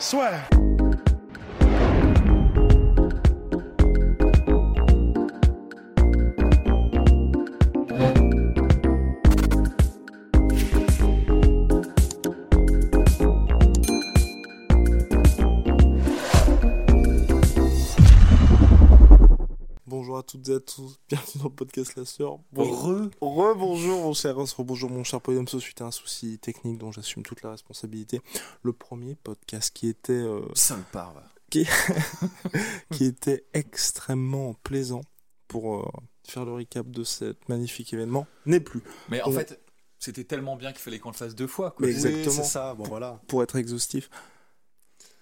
Soit. Toutes et à tous, bienvenue dans le podcast La Sœur. Re, bonjour mon cher Ross, bonjour mon cher Podium suite à un souci technique dont j'assume toute la responsabilité. Le premier podcast qui était euh, parve. qui, qui était extrêmement plaisant pour euh, faire le recap de cet magnifique événement n'est plus. Mais en On- fait, c'était tellement bien qu'il fallait qu'on le fasse deux fois. Quoi. Mais exactement. c'est ça, bon voilà. Pour être exhaustif,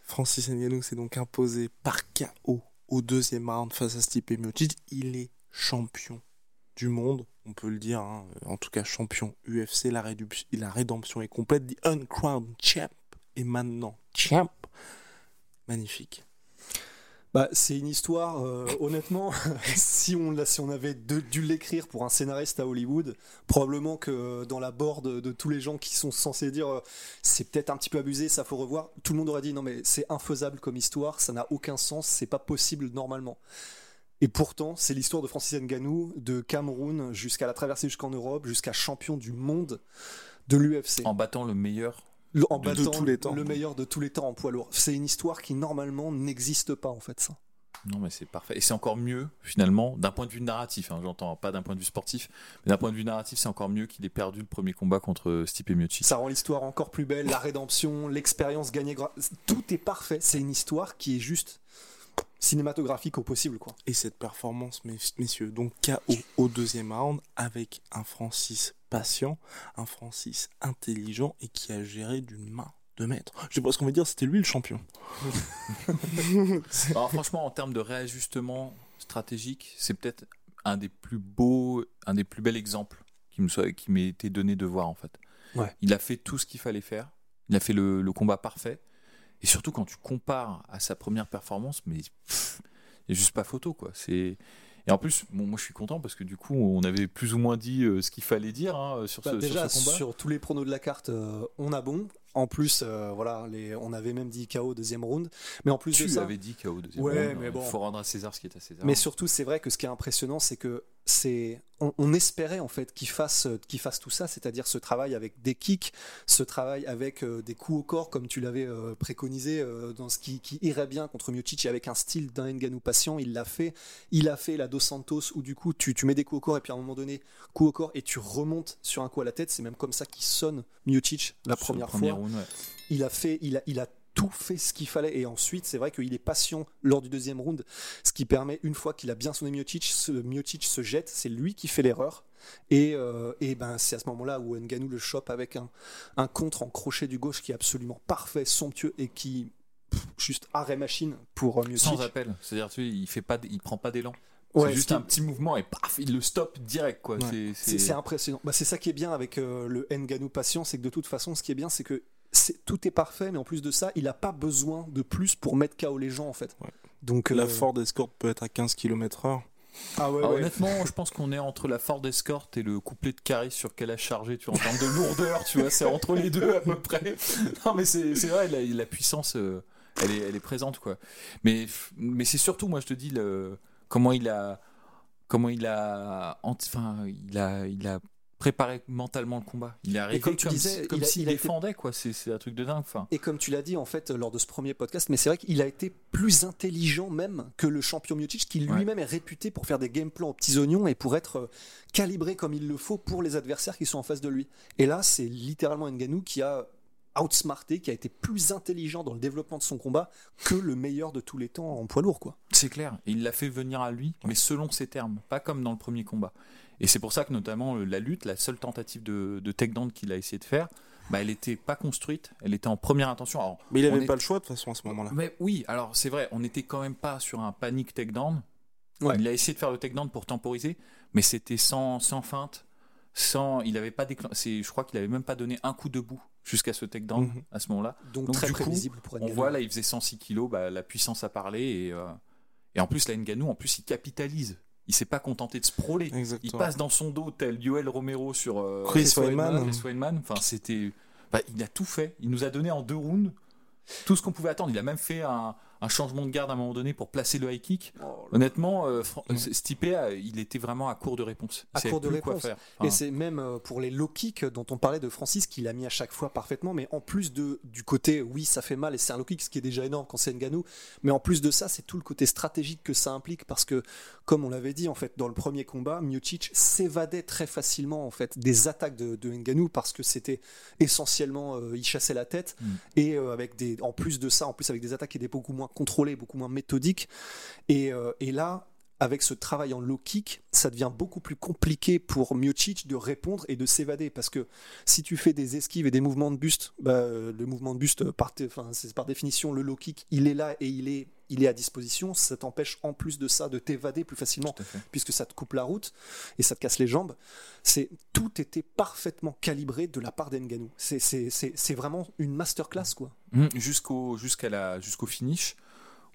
Francis Ngannou s'est donc imposé par KO au deuxième round face à Stipe Miocic. Il est champion du monde, on peut le dire, hein. en tout cas champion UFC. La, la rédemption est complète. The Uncrowned Champ est maintenant champ. Magnifique. Bah, c'est une histoire, euh, honnêtement, si on, si on avait dû l'écrire pour un scénariste à Hollywood, probablement que euh, dans la board de tous les gens qui sont censés dire euh, c'est peut-être un petit peu abusé, ça faut revoir, tout le monde aurait dit non mais c'est infaisable comme histoire, ça n'a aucun sens, c'est pas possible normalement. Et pourtant, c'est l'histoire de Francis Ngannou, de Cameroun jusqu'à la traversée jusqu'en Europe, jusqu'à champion du monde de l'UFC. En battant le meilleur. Le- en de battant tous les temps. le meilleur de tous les temps en poids lourd. C'est une histoire qui normalement n'existe pas en fait ça. Non, mais c'est parfait. Et c'est encore mieux, finalement, d'un point de vue narratif. hein, J'entends pas d'un point de vue sportif, mais d'un point de vue narratif, c'est encore mieux qu'il ait perdu le premier combat contre Stipe Miocic. Ça rend l'histoire encore plus belle, la rédemption, l'expérience gagnée. gra- Tout est parfait. C'est une histoire qui est juste cinématographique au possible quoi. Et cette performance, mes- messieurs, donc KO au deuxième round avec un Francis patient, un Francis intelligent et qui a géré d'une main de maître. Je sais pas ce qu'on va dire, c'était lui le champion. Alors, franchement, en termes de réajustement stratégique, c'est peut-être un des plus beaux, un des plus bels exemples qui me soit, qui m'ait été donné de voir, en fait. Ouais. Il a fait tout ce qu'il fallait faire. Il a fait le, le combat parfait. Et surtout, quand tu compares à sa première performance, mais il n'y a juste pas photo, quoi. C'est. Et en plus, bon, moi je suis content parce que du coup, on avait plus ou moins dit euh, ce qu'il fallait dire hein, sur, Bah, ce, déjà sur ce combat. sur tous les pronos de la carte, euh, on a bon. En plus, euh, voilà, les, on avait même dit KO deuxième round. Mais en plus tu de ça, avais dit KO deuxième Ouais, round, mais euh, bon. faut rendre à César ce qui est à César. Mais surtout, c'est vrai que ce qui est impressionnant, c'est que c'est, on, on espérait en fait qu'il fasse, qu'il fasse tout ça, c'est-à-dire ce travail avec des kicks, ce travail avec euh, des coups au corps, comme tu l'avais euh, préconisé euh, dans ce qui, qui irait bien contre Miocic et avec un style d'un Ngannou patient. Il l'a fait. Il a fait la Dos Santos où du coup tu, tu mets des coups au corps et puis à un moment donné, coup au corps et tu remontes sur un coup à la tête. C'est même comme ça qu'il sonne Miocic la première fois ouais. il a fait, il a, il a tout fait ce qu'il fallait. Et ensuite, c'est vrai qu'il est patient lors du deuxième round, ce qui permet, une fois qu'il a bien sonné Miocic, ce, Miocic se jette, c'est lui qui fait l'erreur. Et, euh, et ben, c'est à ce moment-là où Ngannou le chope avec un, un contre en crochet du gauche qui est absolument parfait, somptueux et qui pff, juste arrêt machine pour euh, Miocic. Sans appel. C'est-à-dire, tu sais, il fait pas, il prend pas d'élan. Ouais, c'est juste un petit mouvement et paf, il le stoppe direct, quoi. Ouais. C'est- impressionnant. Bah, c'est ça qui est bien avec euh, le Ngannou patient, c'est que de toute façon, ce qui est bien, c'est que tout est parfait, mais en plus de ça, il n'a pas besoin de plus pour mettre KO les gens, en fait. Ouais. Donc La euh, Ford Escort peut être à 15 km/h. Ah ouais, Ah, ouais. Honnêtement, je pense qu'on est entre la Ford Escort et le couplet de Caris sur quel a chargé, tu vois, en termes de lourdeur, tu vois, c'est entre les deux à peu près. Non, mais c'est vrai, la, la puissance, euh, elle, est, elle est présente, quoi. Mais, mais c'est surtout, moi, je te dis, le, comment il a, comment il a, enfin, il a, il a préparé mentalement le combat. Il est arrivé comme comme, tu disais, comme s'il été- défendait, quoi. C'est un truc de dingue. Et comme tu l'as dit en fait lors de ce premier podcast, mais c'est vrai qu'il a été plus intelligent même que le champion Miocic, qui lui-même est réputé pour faire des game plans aux petits oignons et pour être euh, calibré comme il le faut pour les adversaires qui sont en face de lui. Et là, c'est littéralement Ngannou qui a outsmarté, qui a été plus intelligent dans le développement de son combat que le meilleur de tous les temps en poids lourd, quoi. C'est clair. Il l'a fait venir à lui, mais selon ses termes, pas comme dans le premier combat. Et c'est pour ça que notamment euh, la lutte, la seule tentative de, de takedown qu'il a essayé de faire, bah, elle était pas construite, elle était en première intention. Alors, Mais il on avait est- pas le choix de toute façon à ce moment-là. Mais oui, alors c'est vrai, on n'était quand même pas sur un panic takedown. Ouais. Il a essayé de faire le takedown pour temporiser, mais c'était sans, sans feinte, sans, il avait pas déclen- je crois qu'il avait même pas donné un coup debout jusqu'à ce takedown Mhm. à ce moment-là. Donc, Donc, très du coup, prévisible pour On voit là, il faisait 106 kilos, bah, la puissance a parlé et, euh, et en plus, là, Ngannou, en plus, il capitalise. Il s'est pas contenté de sprawler. Il Exactement. passe dans son dos tel Yoel Romero sur euh, Chris Weidman. Chris Weidman. Enfin, c'était. bah, il a tout fait. Il nous a donné en deux rounds tout ce qu'on pouvait attendre. Il a même fait un, un changement de garde à un moment donné pour placer le high kick. Honnêtement, euh, Fran- Mm. Stipe, euh, il était vraiment à court de réponse. À court de quoi réponse. faire. Et Enfin, c'est même euh, pour les low kicks dont on parlait de Francis qu'il a mis à chaque fois parfaitement, mais en plus de, du côté oui ça fait mal et c'est un low kick, ce qui est déjà énorme quand c'est Ngannou, mais en plus de ça c'est tout le côté stratégique que ça implique parce que comme on l'avait dit en fait dans le premier combat, Miocic s'évadait très facilement en fait des attaques de, de Ngannou parce que c'était essentiellement euh, il chassait la tête Mm. et euh, avec des en plus de ça en plus avec des attaques qui étaient beaucoup moins contrôlées, beaucoup moins méthodiques et, euh, et là avec ce travail en low kick, ça devient beaucoup plus compliqué pour Miocic de répondre et de s'évader. Parce que si tu fais des esquives et des mouvements de buste, bah, euh, le mouvement de buste, par, enfin, c'est par définition le low kick, il est là et il est, il est à disposition. Ça t'empêche en plus de ça de t'évader plus facilement puisque ça te coupe la route et ça te casse les jambes. C'est tout était parfaitement calibré de la part d'Enganou. C'est c'est- c'est- c'est vraiment une masterclass quoi. Mhm, jusqu'au jusqu'à la jusqu'au finish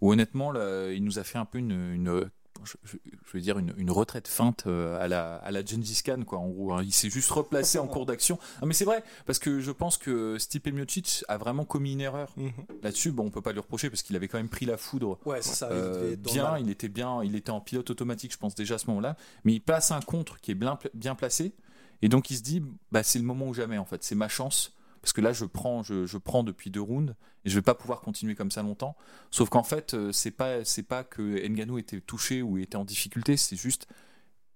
où honnêtement là, il nous a fait un peu une, une je, je- veux dire une, une retraite feinte euh, à la à la Gengis Khan quoi en gros hein. il s'est juste replacé en cours d'action Ah, mais c'est vrai parce que je pense que Stipe Miocic a vraiment commis une erreur Mhm. là-dessus bon on peut pas lui reprocher parce qu'il avait quand même pris la foudre Ouais, c'est ça. euh, bien, il était bien, il était en pilote automatique, je pense déjà à ce moment-là. Mais il passe un contre qui est bien, bien placé, et donc il se dit, bah c'est le moment ou jamais en fait, c'est ma chance, parce que là je prends, je, je prends depuis deux rounds, et je vais pas pouvoir continuer comme ça longtemps. Sauf qu'en fait, euh, c'est pas, c'est pas que Ngannou était touché ou était en difficulté, c'est juste,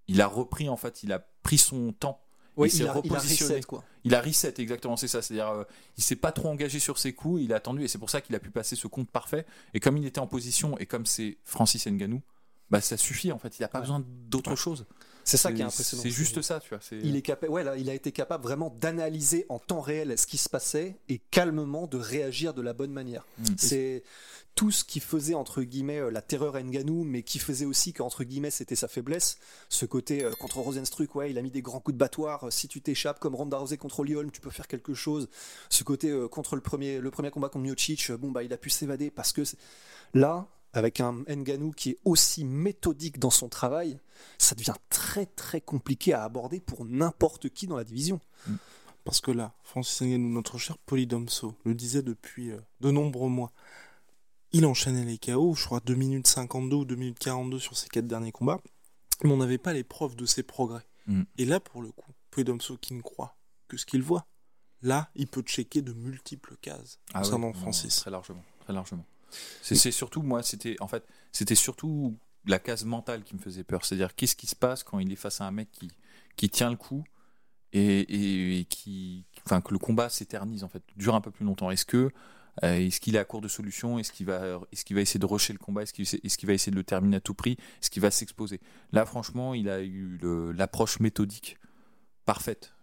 il a repris en fait, il a pris son temps. Ouais, il s'est il, a, il a repositionné. reset, quoi. Il a reset exactement, c'est ça. C'est-à-dire, euh, il s'est pas trop engagé sur ses coups, il a attendu, et c'est pour ça qu'il a pu passer ce compte parfait. Et comme il était en position, et comme c'est Francis Ngannou, bah ça suffit en fait. Il a pas Ouais. besoin d'autre chose. C'est ça qui est impressionnant. C'est juste ça, tu vois. Il est capable, ouais, là, il a été capable vraiment d'analyser en temps réel ce qui se passait et calmement de réagir de la bonne manière. Mm. C'est tout ce qui faisait entre guillemets euh, la terreur à Ngannou, mais qui faisait aussi qu'entre guillemets c'était sa faiblesse. Ce côté euh, contre Rosenstruck, ouais, il a mis des grands coups de battoir. Euh, Si tu t'échappes comme Ronda Rousey contre Lyon, tu peux faire quelque chose. Ce côté euh, contre le premier, le premier combat contre Miocic, euh, bon bah il a pu s'évader parce que là. Avec un Ngannou qui est aussi méthodique dans son travail, ça devient très très compliqué à aborder pour n'importe qui dans la division. Parce que là, Francis Ngannou, notre cher Polydomso, le disait depuis euh, de nombreux mois. Il enchaînait les KO, je crois 2 minutes 52 ou 2 minutes 42 sur ses quatre derniers combats, mais on n'avait pas les preuves de ses progrès. Mm. Et là, pour le coup, Polydomso qui ne croit que ce qu'il voit, là, il peut checker de multiples cases Ah concernant non, Francis. Très largement, très largement. C'est c'est surtout moi, c'était en fait, c'était surtout la case mentale qui me faisait peur. C'est-à-dire qu'est-ce qui se passe quand il est face à un mec qui qui tient le coup et, et- qui, enfin que le combat s'éternise en fait, dure un peu plus longtemps. Est-ce que euh, est-ce qu'il est à court de solutions? Est-ce qu'il va, qu'il va essayer de rusher le combat? Est-ce qu'il qu'il va essayer de le terminer à tout prix? Est-ce qu'il va s'exposer? Là, franchement, il a eu l'approche méthodique parfaite.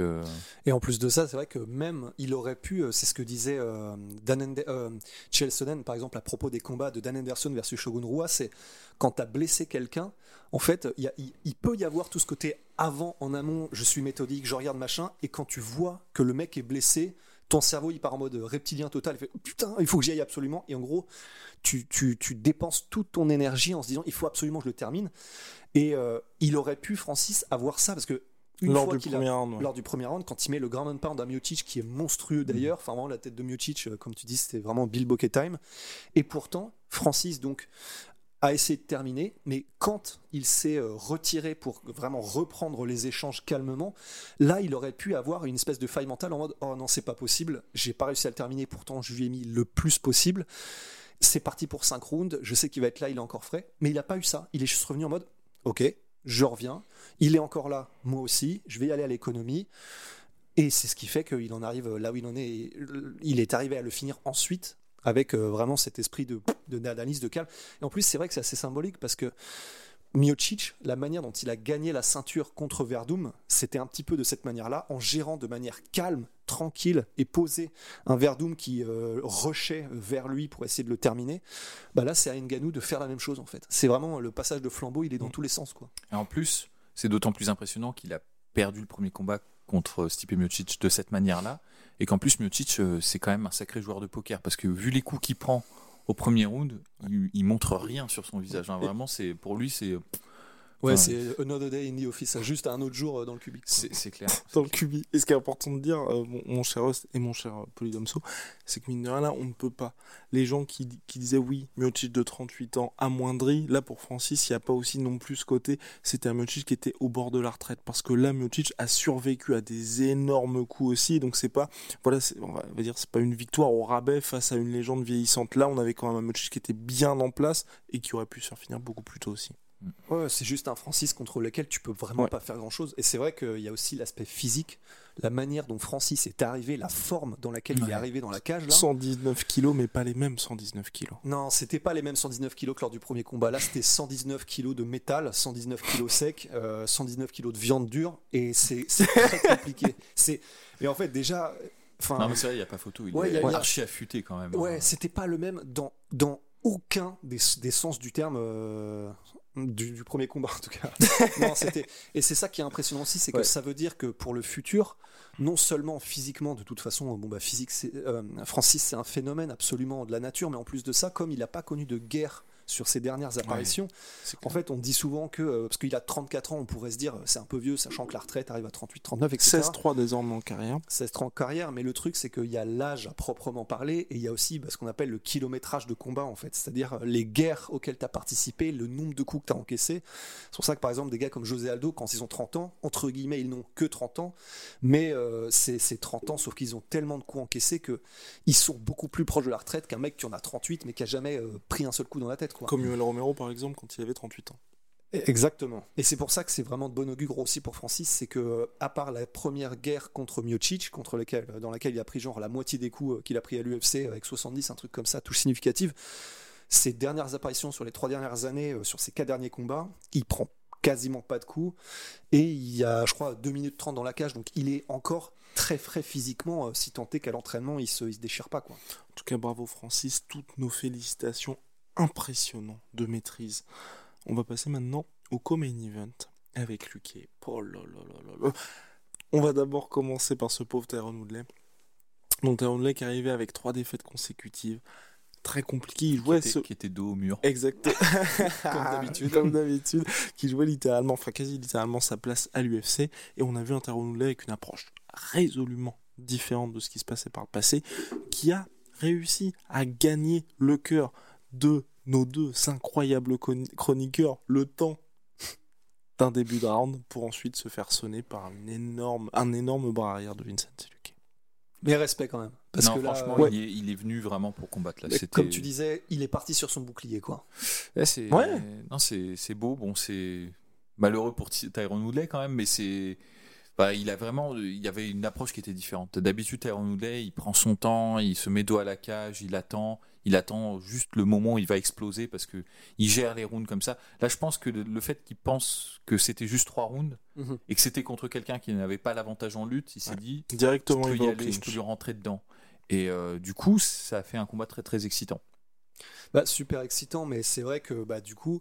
Euh, Et en plus de ça, c'est vrai que même il aurait pu, euh, c'est ce que disait euh, Dan euh, par exemple à propos des combats de Dan Anderson versus Shogun Rua, c'est quand tu as blessé quelqu'un, en fait, il peut y avoir tout ce côté avant, en amont, je suis méthodique, je regarde machin, et quand tu vois que le mec est blessé, ton cerveau il part en mode reptilien total, il fait putain, il faut que j'y aille absolument, et en gros, tu, dépenses toute ton énergie en se disant il faut absolument que je le termine. Et il aurait pu, Francis, avoir ça, parce que une Lors fois du a- premier round, ouais. lors du premier round, quand il met le ground and pound à Miocic, qui est monstrueux d'ailleurs, enfin vraiment la tête de Miocic, euh, comme tu dis, c'était vraiment Bill Bokeh time. Et pourtant, Francis donc a essayé de terminer, mais quand il s'est euh, retiré pour vraiment reprendre les échanges calmement, là il aurait pu avoir une espèce de faille mentale en mode oh non c'est pas possible, j'ai pas réussi à le terminer, pourtant je lui ai mis le plus possible. C'est parti pour 5 rounds, je sais qu'il va être là, il est encore frais, mais il a pas eu ça, il est juste revenu en mode ok, je reviens, il est encore là, moi aussi, je vais y aller à l'économie. Et c'est ce qui fait qu'il en arrive là où il en est. Il est arrivé à le finir ensuite avec euh, vraiment cet esprit de, de d'analyse, de calme. Et en plus, c'est vrai que c'est assez symbolique parce que Miocic, la manière dont il a gagné la ceinture contre Verdum, c'était un petit peu de cette manière-là, en gérant de manière calme, tranquille et posée un Verdum qui euh, rushait vers lui pour essayer de le terminer. Bah là, c'est à Ngannou de faire la même chose en fait. C'est vraiment le passage de flambeau, il est dans Mm. tous les sens quoi. Et en plus, c'est d'autant plus impressionnant qu'il a perdu le premier combat contre Stipe Miocic de cette manière-là, et qu'en plus Miocic, euh, c'est quand même un sacré joueur de poker, parce que vu les coups qu'il prend au premier round, il, il montre rien sur son visage. hein. Vraiment, c'est pour lui, c'est Ouais, Enfin, c'est Another Day in the Office, hein, juste un autre jour euh, dans le cubic. c'est c'est clair. dans le cubi. Et ce qui est important de dire, euh, mon, mon cher Host et mon cher euh, Polydomso, c'est que mine de rien, là, on ne peut pas. Les gens qui, qui disaient oui, Miocic de 38 ans amoindri, là pour Francis, il n'y a pas aussi non plus ce côté, c'était un Miocic qui était au bord de la retraite. Parce que là, Miocic a survécu à des énormes coups aussi, donc c'est pas, voilà, c'est- on va on va dire, c'est pas une victoire au rabais face à une légende vieillissante. Là, on avait quand même un Miocic qui était bien en place et qui aurait pu se faire finir beaucoup plus tôt aussi. Ouais, c'est juste un Francis contre lequel tu peux vraiment Ouais. pas faire grand chose. Et c'est vrai qu'il y a aussi l'aspect physique, la manière dont Francis est arrivé, la forme dans laquelle il est arrivé dans la cage. Là. 119 kilos, mais pas les mêmes 119 kilos. Non, c'était pas les mêmes 119 kilos que lors du premier combat. Là, c'était 119 kilos de métal, 119 kilos secs, euh, 119 kilos de viande dure, et c'est très compliqué. C'est, mais en fait, déjà, enfin, Non, mais c'est vrai, il n'y a pas photo. Il Ouais, est archi affûté quand même. Ouais, hein. c'était pas le même dans, dans aucun des, des sens du terme euh, du, du premier combat en tout cas. non, et c'est ça qui est impressionnant aussi, c'est que Ouais. ça veut dire que pour le futur, non seulement physiquement, de toute façon, bon bah physique, c'est, euh, Francis c'est un phénomène absolument de la nature, mais en plus de ça, comme il n'a pas connu de guerre sur ses dernières apparitions, en fait, on dit souvent que euh, parce qu'il a 34 ans, on pourrait se dire euh, c'est un peu vieux, sachant que la retraite arrive à 38, 39, etc. 16-3 désormais en carrière. 16 ans en carrière, mais le truc c'est qu'il y a l'âge à proprement parler et il y a aussi bah, ce qu'on appelle le kilométrage de combat en fait, c'est-à-dire euh, les guerres auxquelles tu as participé, le nombre de coups que tu as encaissé. C'est pour ça que par exemple des gars comme José Aldo, quand ils ont 30 ans, entre guillemets ils n'ont que 30 ans, mais euh, c'est c'est 30 ans sauf qu'ils ont tellement de coups encaissés que ils sont beaucoup plus proches de la retraite qu'un mec qui en a 38 mais qui a jamais euh, pris un seul coup dans la tête. Quoi. Comme Yoel Romero par exemple quand il avait 38 ans. Exactement. Et c'est pour ça que c'est vraiment de bon augure aussi pour Francis, c'est que à part la première guerre contre Miocic, contre lequel, dans laquelle il a pris genre la moitié des coups euh, qu'il a pris à l'UFC avec 70, un truc comme ça, touche significative, ses dernières apparitions sur les trois dernières années, euh, sur ses quatre derniers combats, il prend quasiment pas de coups et il y a, je crois, 2 minutes 30 dans la cage, donc il est encore très frais physiquement, euh, si tant est qu'à l'entraînement il se, il se déchire pas quoi. En tout cas, bravo Francis, toutes nos félicitations. Impressionnant de maîtrise. On va passer maintenant au co-main event avec Luque. Oh là. On va d'abord commencer par ce pauvre Tyrone Woodley. Donc Tyrone Woodley qui arrivait avec trois défaites consécutives. Très compliqué. Il Qui jouait était- ce... qui était dos au mur. Exact. Comme d'habitude. Comme d'habitude. Qui jouait littéralement, enfin quasi littéralement sa place à l'UFC. Et on a vu un Tyrone Woodley avec une approche résolument différente de ce qui se passait par le passé. Qui a réussi à gagner le cœur de nos deux incroyables chroniqueurs le temps d'un début de round pour ensuite se faire sonner par une énorme, un énorme bras arrière de Vincent Luque. Mais respect quand même. Parce non, que là, franchement, euh, il, est, il est venu vraiment pour combattre là. mais C'était- comme tu disais, il est parti sur son bouclier quoi. Ouais, c'est Ouais. non, c'est c'est beau. Bon, c'est malheureux pour Ty- Tyrone Woodley quand même, mais c'est bah, il a vraiment il y avait une approche qui était différente. D'habitude, Woodley, il prend son temps, il se met dos à la cage, il attend, il attend juste le moment où il va exploser parce que il gère les rounds comme ça. Là, je pense que le, fait qu'il pense que c'était juste trois rounds Mhm. et que c'était contre quelqu'un qui n'avait pas l'avantage en lutte, il s'est Ouais. dit Directement, je peux il y aller, je peux lui rentrer dedans. Et euh, du coup, ça a fait un combat très très excitant. Bah, super excitant, mais c'est vrai que bah, du coup,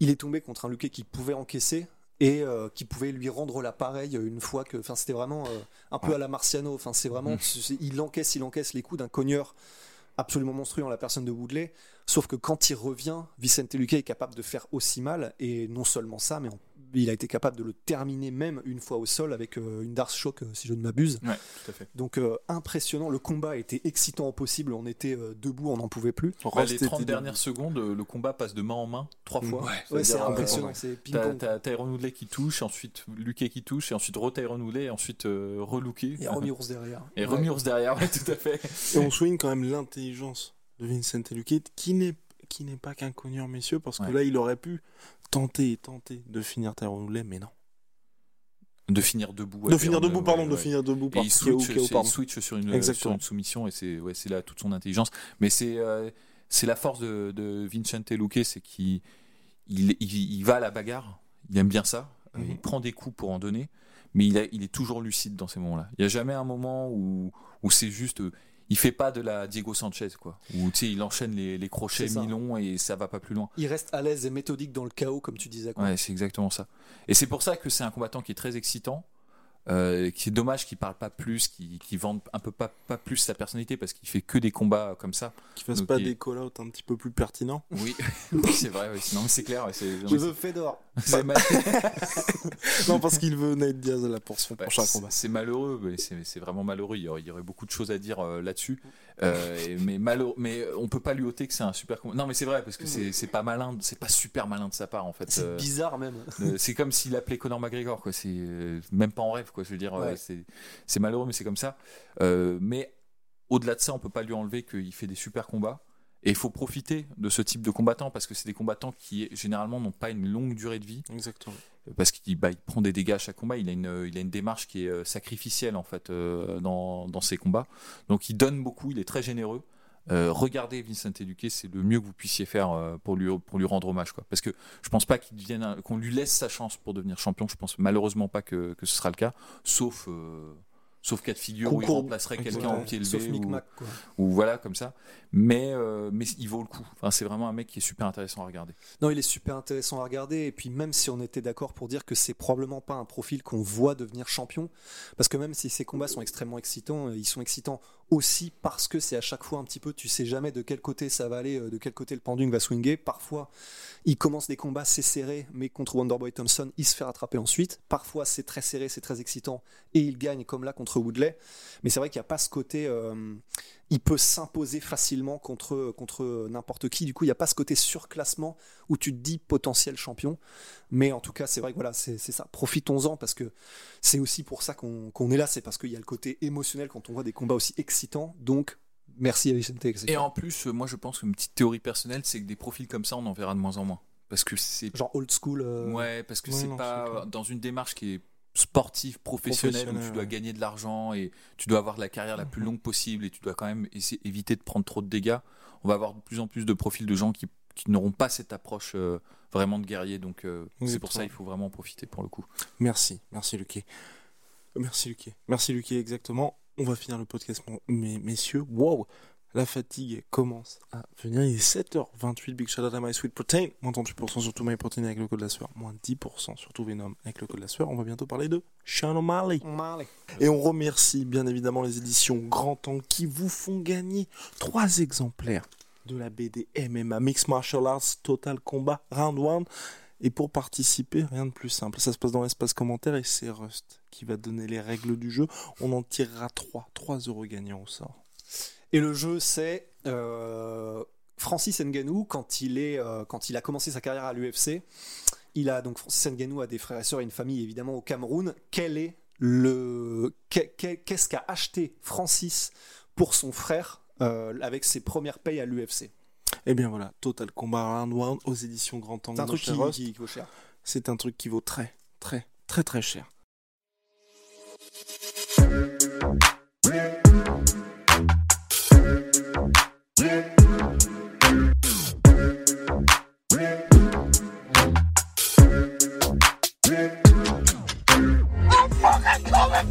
il est tombé contre un Luque qui pouvait encaisser et euh, qui pouvait lui rendre l'appareil une fois que. Enfin, c'était vraiment euh, un peu Ouais. à la Marciano. Enfin, c'est vraiment. C'est- Il encaisse, il encaisse les coups d'un cogneur absolument monstrueux en la personne de Woodley. Sauf que quand il revient, Vicente Luque est capable de faire aussi mal. Et non seulement ça, mais en- il a été capable de le terminer même une fois au sol avec euh, une Darce Shock, euh, si je ne m'abuse. Ouais, tout à fait. Donc euh, impressionnant. Le combat était excitant au possible. On était euh, debout, on n'en pouvait plus. Bah, Rost les était 30 debout. dernières secondes, le combat passe de main en main trois fois. Ouais, Ouais, c'est impressionnant. C'est ping-pong. t'as Tyrone Woodley qui touche, ensuite Luque qui touche, et ensuite re-Tyrone Woodley, et ensuite euh, re-Luque. Et Romy Ours derrière. Et Ouais. Remurs derrière, ouais, tout à fait. Et on souligne quand même l'intelligence de Vincent Luque, qui n'est qui n'est pas qu'un cogneur, messieurs, parce que là, il aurait pu tenter et tenter de finir Tyrone Woodley, mais non. De finir debout. de finir debout, pardon, de ouais. finir debout Et il switch, KO, il switch sur une, Exactement. sur une soumission, et c'est ouais, là toute son intelligence. Mais c'est euh, c'est la force de, de Vincente Luque, c'est qu'il il, il, il va à la bagarre, il aime bien ça, euh, Mhm. il prend des coups pour en donner, mais il, a- il est toujours lucide dans ces moments-là. Il n'y a jamais un moment où, où c'est juste. euh, il fait pas de la Diego Sanchez, quoi. Où tu sais, il enchaîne les, les crochets mi-longs et ça va pas plus loin. Il reste à l'aise et méthodique dans le chaos, comme tu disais. Quoi. Ouais, c'est exactement ça. Et c'est pour ça que c'est un combattant qui est très excitant. Euh, qui est dommage qu'il parle pas plus, qu'il qu'il vende un peu pas, pas plus sa personnalité parce qu'il fait que des combats comme ça. Qui fasse Donc, pas il- des call-outs un petit peu plus pertinents. Oui, oui c'est vrai. oui. Sinon, c'est clair. ouais, c'est- non, Je mais veux Fedor. c'est- c'est mal- non, parce qu'il veut Nate Diaz pour son Bah, prochain c'est- combat. C'est malheureux, mais c'est c'est vraiment malheureux. Il y, aurait, il y aurait beaucoup de choses à dire euh, là-dessus. Euh, et- mais, malheureux, mais on peut pas lui ôter que c'est un super combat. Non, mais c'est vrai, parce que c'est c'est pas malin, c'est pas super malin de sa part en fait. C'est Euh, bizarre même. euh, c'est comme s'il appelait Conor McGregor, quoi. C'est euh, même pas en rêve, quoi. Je veux dire, euh, Ouais. c'est c'est malheureux, mais c'est comme ça. Euh, mais au-delà de ça, on peut pas lui enlever qu'il fait des super combats. Et il faut profiter de ce type de combattants parce que c'est des combattants qui généralement n'ont pas une longue durée de vie Exactement. Parce qu'il bah, prend des dégâts à chaque combat. Il a une, démarche qui est euh, sacrificielle en fait euh, dans, ses combats. Donc il donne beaucoup, il est très généreux. Euh, regardez Vincent Eduqué, c'est le mieux que vous puissiez faire pour lui rendre hommage. Parce que je pense pas qu'il devienne qu'on lui laisse sa chance pour devenir champion. Je pense malheureusement pas que, ce sera le cas, sauf sauf cas de figure où il remplacerait quelqu'un au pied levé ou- voilà comme ça. Mais euh, mais il vaut le coup. Enfin c'est vraiment un mec qui est super intéressant à regarder. Non, il est super intéressant à regarder. Et puis, même si on était d'accord pour dire que c'est probablement pas un profil qu'on voit devenir champion, parce que même si ces combats sont extrêmement excitants, euh, ils sont excitants aussi parce que c'est à chaque fois un petit peu, tu sais jamais de quel côté ça va aller, euh, de quel côté le pendule va swinger. Parfois, il commence des combats, c'est serré, mais contre Wonderboy Thompson, il se fait rattraper ensuite. Parfois, c'est très serré, c'est très excitant, et il gagne comme là contre Woodley. Mais c'est vrai qu'il n'y a pas ce côté. euh, il peut s'imposer facilement contre, contre n'importe qui. Du coup, il n'y a pas ce côté surclassement où tu te dis potentiel champion. Mais en tout cas, c'est vrai que voilà, c'est ça. Profitons-en parce que c'est aussi pour ça qu'on est là. C'est parce qu'il y a le côté émotionnel quand on voit des combats aussi excitants. Donc, merci à Vicente. Et en plus, euh, moi je pense qu'une petite théorie personnelle, c'est que des profils comme ça, on en verra de moins en moins. Parce que c'est Genre old school. euh, Ouais, parce que Ouais, c'est pas dans une démarche qui est sportive, professionnelle, où tu dois gagner de l'argent et tu dois avoir la carrière la plus Mhm. longue possible et tu dois quand même essayer, éviter de prendre trop de dégâts. On va avoir de plus en plus de profils de gens qui, qui n'auront pas cette approche euh, vraiment de guerrier. Donc euh, c'est pour ça il faut vraiment en profiter pour le coup. Merci, merci Luquet. Merci Luquet. Merci Luquet, exactement. On va finir le podcast, mes messieurs. Wow, la fatigue commence à venir. Il est 7h28. Big shout out à My Sweet Protein. Moins 38% sur tout My Protein avec le code de la sueur. Moins 10% sur tout Venom avec le code de la sueur. On va bientôt parler de Sean O'Malley. Et on remercie bien évidemment les éditions Grand Angle qui vous font gagner trois exemplaires de la BD MMA Mixed Martial Arts Total Combat Round 1. Et pour participer, rien de plus simple. Ça se passe dans l'espace commentaire et c'est Rust qui va donner les règles du jeu. On en tirera 3. 3 euros gagnants au sort. Et le jeu, c'est euh, Francis Ngannou quand il est euh, quand il a commencé sa carrière à l'UFC. Il a donc Francis Ngannou a des frères et sœurs et une famille évidemment au Cameroun. Quel est le qu'est- qu'est- qu'est-ce qu'a acheté Francis pour son frère euh, avec ses premières payes à l'UFC Et bien voilà, Total Combat Round 1 aux éditions Grand Angle. C'est un truc qui, qui vaut cher. C'est un truc qui vaut très, très, très, très cher.